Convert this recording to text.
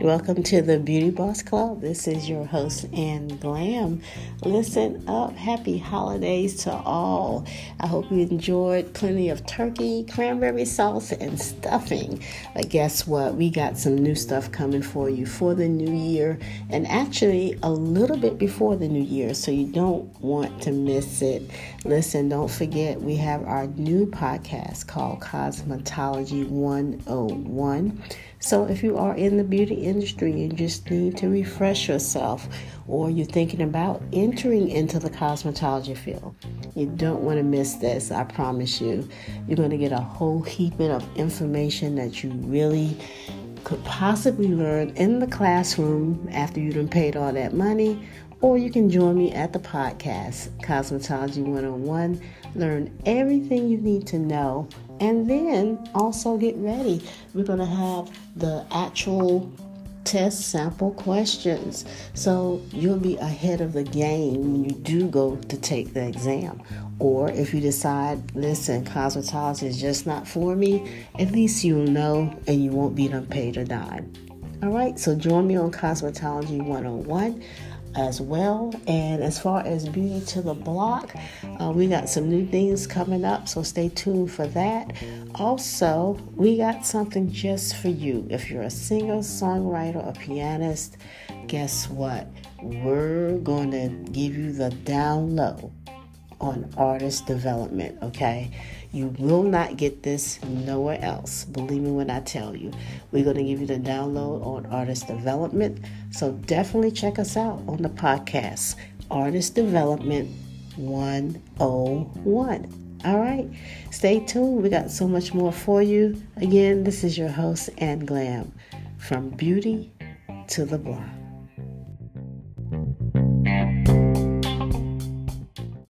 welcome to the Beauty Boss Club. This is your host, Ann Glam. Listen up, happy holidays to all. I hope you enjoyed plenty of turkey, cranberry sauce, and stuffing. But guess what? We got some new stuff coming for you for the new year, and actually a little bit before the new year, so you don't want to miss it. Listen, don't forget, we have our new podcast called Cosmetology 101. So, if you are in the beauty industry and just need to refresh yourself, or you're thinking about entering into the cosmetology field, you don't want to miss this. I promise you, you're going to get a whole heap of information that you really could possibly learn in the classroom after you have paid all that money, or you can join me at the podcast, Cosmetology 101. Learn everything you need to know and then also get ready. We're going to have the actual test sample questions. So you'll be ahead of the game when you do go to take the exam. Or if you decide, listen, cosmetology is just not for me, at least you'll know and you won't be unpaid a dime. All right, so join me on Cosmetology 101 as well. And as far as Beauty to the Block, uh, we got some new things coming up, so stay tuned for that. Also, we got something just for you. If you're a singer, songwriter, or pianist, guess what? We're going to give you the down low on artist development, okay? You will not get this nowhere else. Believe me when I tell you. We're going to give you the download on artist development. So definitely check us out on the podcast, Artist Development 101. All right, stay tuned. We got so much more for you. Again, this is your host, Ann Glam, from Beauty to the Block.